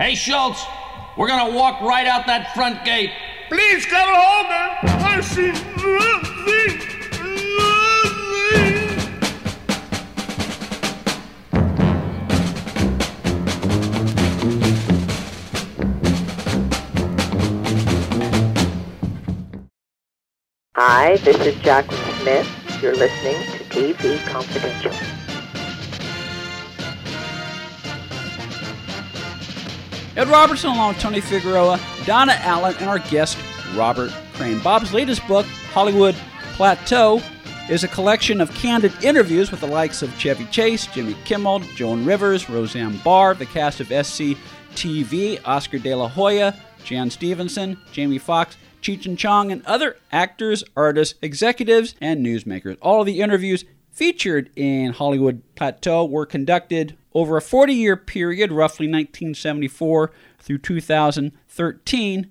Hey, Schultz, we're gonna walk right out that front gate. Please come home, I see nothing. Hi, this is Jaclyn Smith. You're listening to TV Confidential. Ed Robertson along with Tony Figueroa, Donna Allen, and our guest, Robert Crane. Bob's latest book, Hollywood Plateau, is a collection of candid interviews with the likes of Chevy Chase, Jimmy Kimmel, Joan Rivers, Roseanne Barr, the cast of SCTV, Oscar De La Hoya, Jan Stephenson, Jamie Foxx, Cheech and Chong, and other actors, artists, executives, and newsmakers. All of the interviews featured in Hollywood Plateau were conducted over a 40 year period, roughly 1974 through 2013,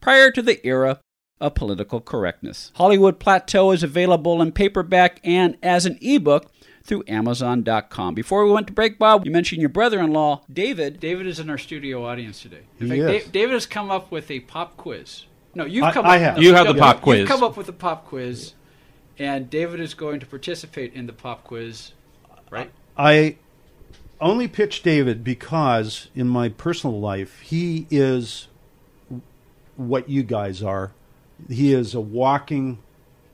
prior to the era of political correctness. Hollywood Plateau is available in paperback and as an ebook through Amazon.com. Before we went to break, Bob, you mentioned your brother in law, David. David is in our studio audience today. In He fact, is. David has come up with a pop quiz. No, you've I- come I up have. no, You have no, the pop quiz. You've come up with a pop quiz, and David is going to participate in the pop quiz, right? I only pitch David because in my personal life, he is what you guys are. He is a walking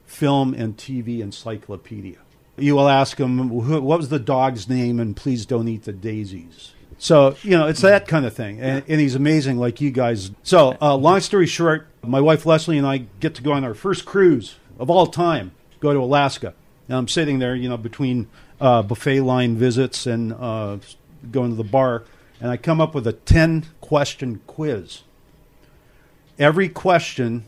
film and TV encyclopedia. You will ask him, what was the dog's name? And please don't eat the daisies. So, you know, it's that kind of thing. And, and he's amazing like you guys. So, uh, long story short, my wife Leslie and I get to go on our first cruise of all time, go to Alaska. And I'm sitting there, you know, between uh, buffet line visits and uh, going to the bar, and I come up with a 10 question quiz. Every question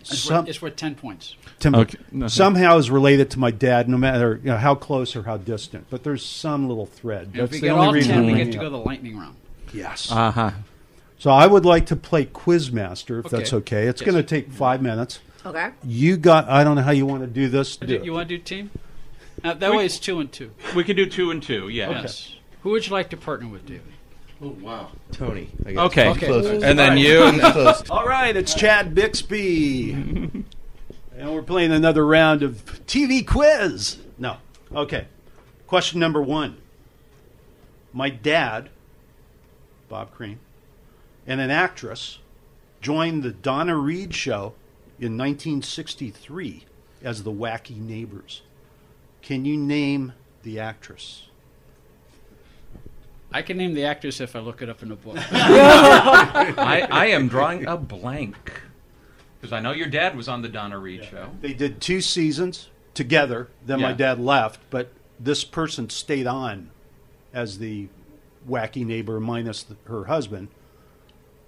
It's, some, worth, it's worth ten points. to Okay, no, somehow is related to my dad, no matter you know, how close or how distant. But there's some little thread. And That's if we the get only all reason ten, we get to go up. the lightning round. Yes. Uh huh. So I would like to play Quizmaster, if that's Okay. okay. It's Yes. going to take five minutes. Okay. You got. I don't know how you want to do this. Do- you want to do team? Uh, that We- way, it's two and two. We can do two and two. Yeah. Yes. Who would you like to partner with, David? Oh wow, Tony. I guess. Okay. Okay. Closest. And then All right. you and- Closest. All right, it's Chad Bixby, and we're playing another round of TV quiz. No, okay. Question number one. My dad, Bob Crane, and an actress joined the Donna Reed show in 1963 as the Wacky Neighbors. Can you name the actress? I can name the actress if I look it up in a book. I, I am drawing a blank because I know your dad was on the Donna Reed show. They did two seasons together. Then my dad left, but this person stayed on as the wacky neighbor minus the, her husband.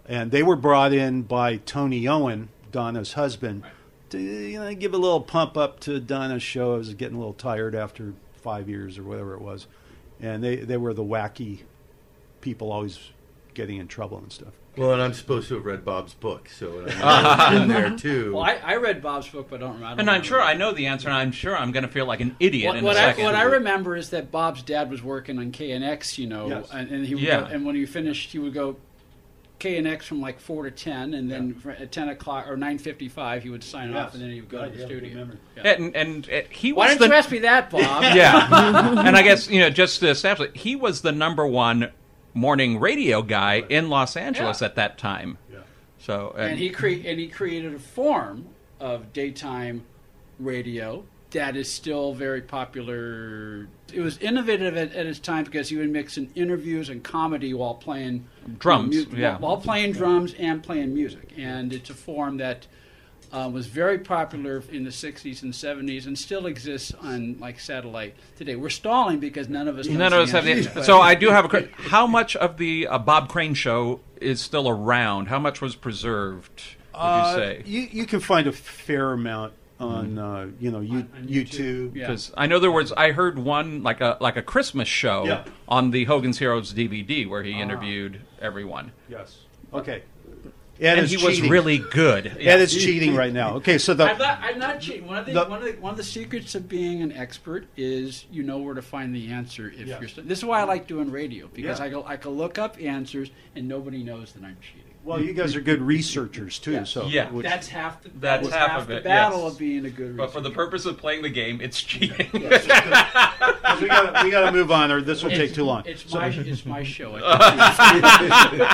And they were brought in by Tony Owen, Donna's husband, to you know, give a little pump up to Donna's show. I was getting a little tired after five years or whatever it was. And they, they were the wacky people always getting in trouble and stuff. Well, and I'm supposed to have read Bob's book, so I know it's in there too. well, I, I read Bob's book, but I don't remember. I don't And I'm remember. sure I know the answer, and I'm sure I'm going to feel like an idiot What, in what a I, second. what I remember is that Bob's dad was working on KNX, you know, Yes. and, and he would Yeah. go, and when he finished, he would go KNX from like four to ten, and then fr- at ten o'clock or nine fifty-five, he would sign off, and then he would go Right, to the yeah, studio. Yeah. and, and uh, he Why was didn't the you ask me that, Bob? yeah, and I guess you know just to establish, he was the number one morning radio guy in Los Angeles Yeah. at that time. Yeah. So uh, and he cre- and he created a form of daytime radio that is still very popular. It was innovative at, at its time because he would mix in interviews and comedy while playing Drums, you know, mu- yeah. while, while playing drums and playing music. And it's a form that uh, was very popular in the '60s and '70s, and still exists on like satellite today. We're stalling because none of us None of us have answer, the. but- So I do have a. que- How much of the uh, Bob Crane show is still around? How much was preserved? Would Uh, you say? You, you can find a fair amount on, uh, you know, you, on YouTube. YouTube. Yeah. Because I know there was. I heard one like a like a Christmas show Yeah. on the Hogan's Heroes DVD where he Ah. interviewed everyone. Yes. Okay. Ed and is he was really good. Ed is cheating right now. Okay, so the I'm not, I'm not cheating. One of, the, The- one, of the, one of the secrets of being an expert is you know where to find the answer if Yeah. you're. This is why I like doing radio because Yeah. I go I can look up answers and nobody knows that I'm cheating. Well, you guys are good researchers too. Yeah. So Yeah. which- That's half. The, That's that's half half, of the it, battle yes. of being a good. Researcher. But for the purpose of playing the game, it's cheating. Because we got we got to move on, or this will take too long. It's my it's my show.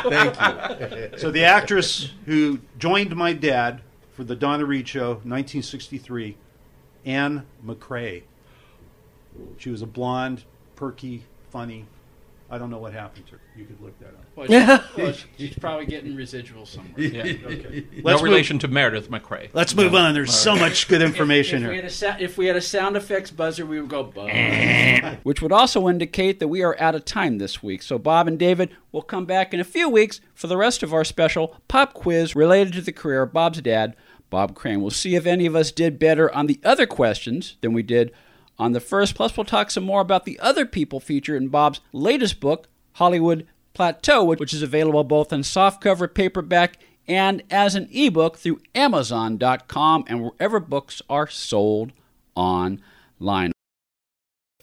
Thank you. So the actress who joined my dad for the Donna Reed show, 1963, Ann McCrea. She was a blonde, perky, funny. I don't know what happened to her. You could look that up. well, she- well, she's probably getting residuals somewhere. Yeah. Okay. No Let's move- relation to Meredith MacRae. Let's move on. There's so much good information if, if we here. had a sa- if we had a sound effects buzzer, we would go buzz, which would also indicate that we are out of time this week. So Bob and David will come back in a few weeks for the rest of our special pop quiz related to the career of Bob's dad, Bob Crane. We'll see if any of us did better on the other questions than we did on the first. Plus, we'll talk some more about the other people featured in Bob's latest book, Hollywood Plateau, which is available both in softcover paperback and as an ebook through Amazon.com and wherever books are sold online.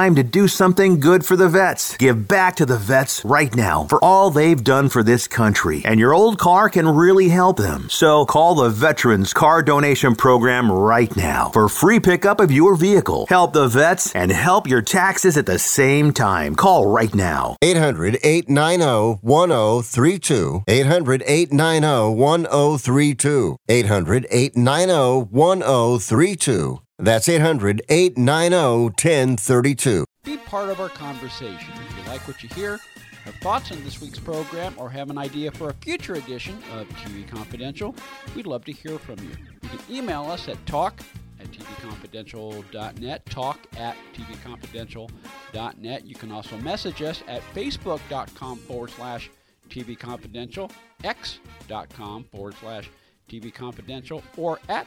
time to do something good for the vets. Give back to the vets right now for all they've done for this country. And your old car can really help them. So call the Veterans Car Donation Program right now for free pickup of your vehicle. Help the vets and help your taxes at the same time. Call right now. 800 890 1032. 800 890 1032. 800 890 1032. That's 800 890 1032. Be part of our conversation. If you like what you hear, have thoughts on this week's program, or have an idea for a future edition of TV Confidential, we'd love to hear from you. You can email us at talk at tvconfidential.net, talk at tvconfidential.net. You can also message us at facebook.com forward slash TV tvconfidential, x.com forward slash tvconfidential, or at